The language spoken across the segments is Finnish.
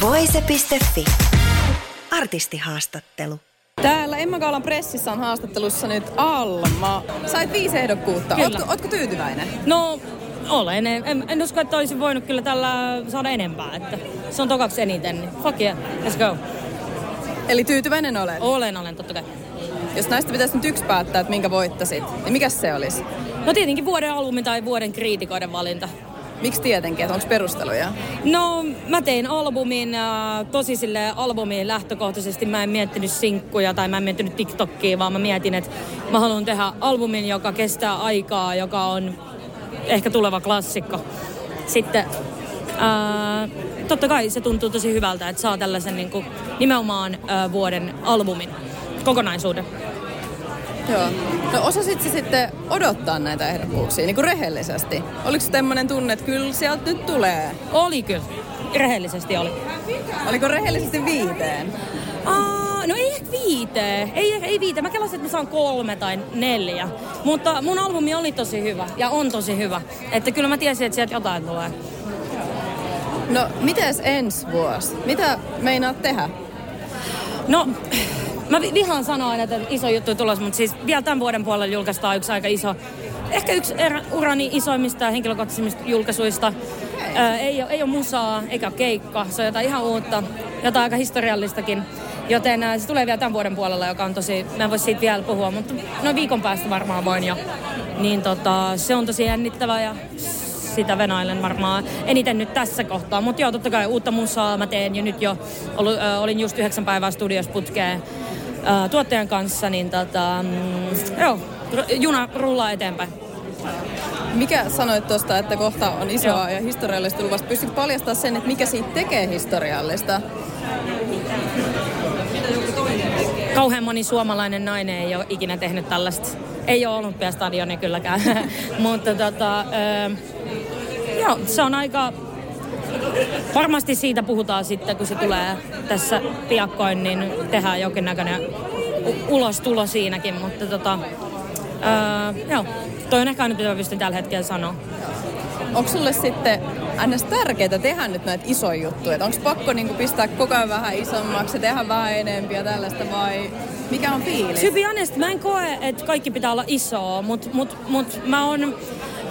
Voise.fi. Artistihaastattelu. Täällä Emma Gaalan pressissä on haastattelussa nyt Alma. Sait viisi ehdokkuutta. Kyllä. Ootko, ootko tyytyväinen? No, olen. En, en usko, että olisin voinut kyllä tällä saada enempää. Että se on tokaksi eniten. Niin fuck yeah, let's go. Eli tyytyväinen olet? Olen, olen, totta kai. Jos näistä pitäisi nyt yksi päättää, että minkä voittasit, niin mikä se olisi? No tietenkin vuoden albumi tai vuoden kriitikoiden valinta. Miksi tietenkin, onko perusteluja? No, mä tein albumin, äh, tosi sille albumiin lähtökohtaisesti. Mä en miettinyt sinkkuja tai mä en miettinyt TikTokia, vaan mä mietin, että mä haluan tehdä albumin, joka kestää aikaa, joka on ehkä tuleva klassikko. Sitten ää, totta kai se tuntuu tosi hyvältä, että saa tällaisen niin kuin, nimenomaan ää, vuoden albumin kokonaisuuden. Joo. No osasit sitten odottaa näitä ehdokkuuksia niin kuin rehellisesti? Oliko se tämmöinen tunne, että kyllä sieltä nyt tulee? Oli kyllä. Rehellisesti oli. Oliko rehellisesti viiteen? Aa, no ei ehkä viite. Ei, ei viite. Mä kelasin, että mä saan kolme tai neljä. Mutta mun albumi oli tosi hyvä ja on tosi hyvä. Että kyllä mä tiesin, että sieltä jotain tulee. No, mites ensi vuosi? Mitä meinaat tehdä? No, mä vi- vihaan sanoa aina, että iso juttu tulos, mutta siis vielä tämän vuoden puolella julkaistaan yksi aika iso, ehkä yksi urani isoimmista henkilökohtaisimmista julkaisuista. Ää, ei, ole, ei ole musaa, eikä ole keikka, se on jotain ihan uutta, jotain aika historiallistakin. Joten ää, se tulee vielä tämän vuoden puolella, joka on tosi, mä en voi siitä vielä puhua, mutta noin viikon päästä varmaan voin jo. Niin tota, se on tosi jännittävää ja sitä venailen varmaan eniten nyt tässä kohtaa. Mutta joo, totta kai uutta musaa mä teen jo nyt jo. Olin just yhdeksän päivää studios putkeen tuottajan kanssa, niin tota, mm, joo, juna rullaa eteenpäin. Mikä sanoit tuosta, että kohta on isoa Joo. ja historiallista luvasta? Pystytkö paljastaa sen, että mikä siitä tekee historiallista? Kauhean moni suomalainen nainen ei ole ikinä tehnyt tällaista. Ei ole olympiastadionia kylläkään, mutta tota, ö, joo, se on aika... Varmasti siitä puhutaan sitten, kun se tulee tässä piakkoin, niin tehdään jonkinnäköinen u- ulostulo siinäkin, mutta tota, ö, joo, toi on ehkä aina, mitä pystyn tällä hetkellä sanoa. Onko sulle sitten ns. tärkeää tehdä nyt näitä isoja juttuja? Onko pakko niinku pistää koko ajan vähän isommaksi ja tehdä vähän enempiä ja tällaista vai mikä on fiilis? To be honest, mä en koe, että kaikki pitää olla isoa, mutta mut, mut mä, on,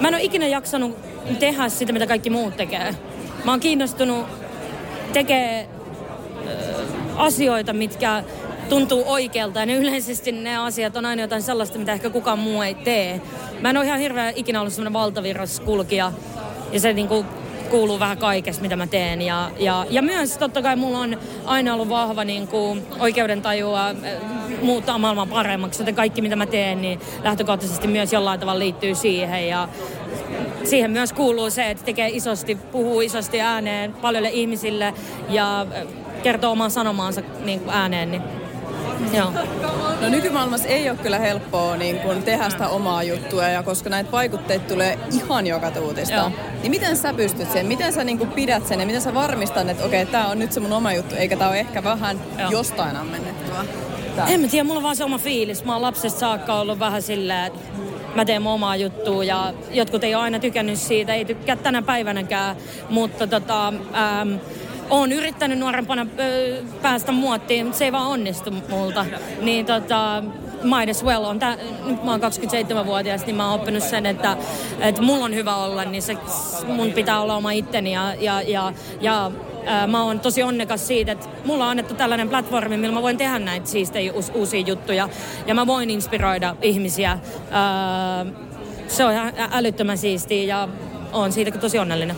mä en ole ikinä jaksanut tehdä sitä, mitä kaikki muut tekee. Mä oon kiinnostunut tekee asioita, mitkä tuntuu oikealta. Ja ne yleisesti ne asiat on aina jotain sellaista, mitä ehkä kukaan muu ei tee. Mä en ole ihan hirveän ikinä ollut semmoinen valtavirraskulkija. Ja se niinku kuuluu vähän kaikesta, mitä mä teen. Ja, ja, ja myös totta kai mulla on aina ollut vahva niin kuin, oikeudentajua muuttaa maailman paremmaksi. Joten kaikki, mitä mä teen, niin lähtökohtaisesti myös jollain tavalla liittyy siihen. Ja siihen myös kuuluu se, että tekee isosti, puhuu isosti ääneen paljolle ihmisille ja äh, kertoo oman sanomaansa niin kuin ääneen. Niin. Joo. No nykymaailmassa ei ole kyllä helppoa niin kun tehdä sitä omaa juttua ja koska näitä vaikutteita tulee ihan joka tuutista. Joo. Niin miten sä pystyt sen? Miten sä niin kun pidät sen ja miten sä varmistat, että okei, tää on nyt se mun oma juttu, eikä tää ole ehkä vähän Joo. jostain ammennettua? Tää. En mä tiedä, mulla on vaan se oma fiilis. Mä oon lapsesta saakka ollut vähän silleen, että mä teen omaa juttua ja jotkut ei ole aina tykännyt siitä, ei tykkää tänä päivänäkään, mutta tota, ähm, oon yrittänyt nuorempana ö, päästä muottiin, mutta se ei vaan onnistu multa. Niin tota, might as well. On tää, nyt mä oon 27-vuotias, niin mä oon oppinut sen, että, että mulla on hyvä olla, niin se, mun pitää olla oma itteni ja, ja, ja, ja mä oon tosi onnekas siitä, että mulla on annettu tällainen platformi, millä mä voin tehdä näitä siistejä uus, uusia juttuja ja mä voin inspiroida ihmisiä. Ää, se on ihan älyttömän siistiä ja oon siitä tosi onnellinen.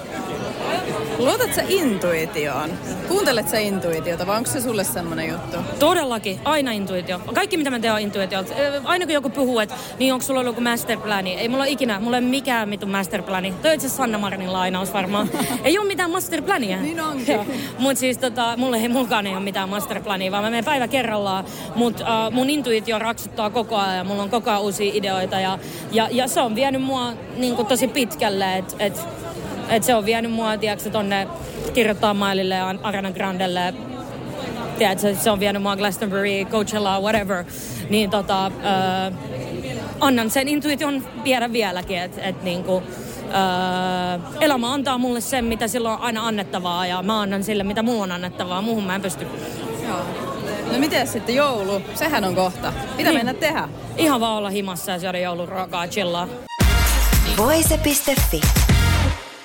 Luotat sä intuitioon? Kuuntelet sä intuitiota vai onko se sulle semmoinen juttu? Todellakin, aina intuitio. Kaikki mitä mä teen on intuitio. Aina kun joku puhuu, että niin onko sulla ollut joku masterplani, ei mulla ole ikinä, mulla ei ole mikään mitun masterplani. Toi on itse Sanna Marinin lainaus varmaan. ei ole mitään masterplania. Niin onkin. Mutta siis tota, mulle ei mulkaan ei ole mitään masterplania, vaan mä menen päivä kerrallaan. Mutta uh, mun intuitio raksuttaa koko ajan ja mulla on koko ajan uusia ideoita. Ja, ja, ja se on vienyt mua niin tosi pitkälle, että et, et se on vienyt mua, tiedätkö, tonne kirjoittaa Mailille ja Arena Grandelle tiedätkö, se on vienyt mua Glastonbury, Coachella, whatever, niin tota, äh, annan sen intuition viedä vieläkin, että et niinku, äh, elämä antaa mulle sen, mitä sillä on aina annettavaa ja mä annan sille, mitä mulla on annettavaa. Muuhun mä en pysty. Joo. No miten sitten joulu? Sehän on kohta. Mitä niin. mennä tehdä? Ihan vaan olla himassa ja syödä jouluruokaa, chillaa. Voise.fi.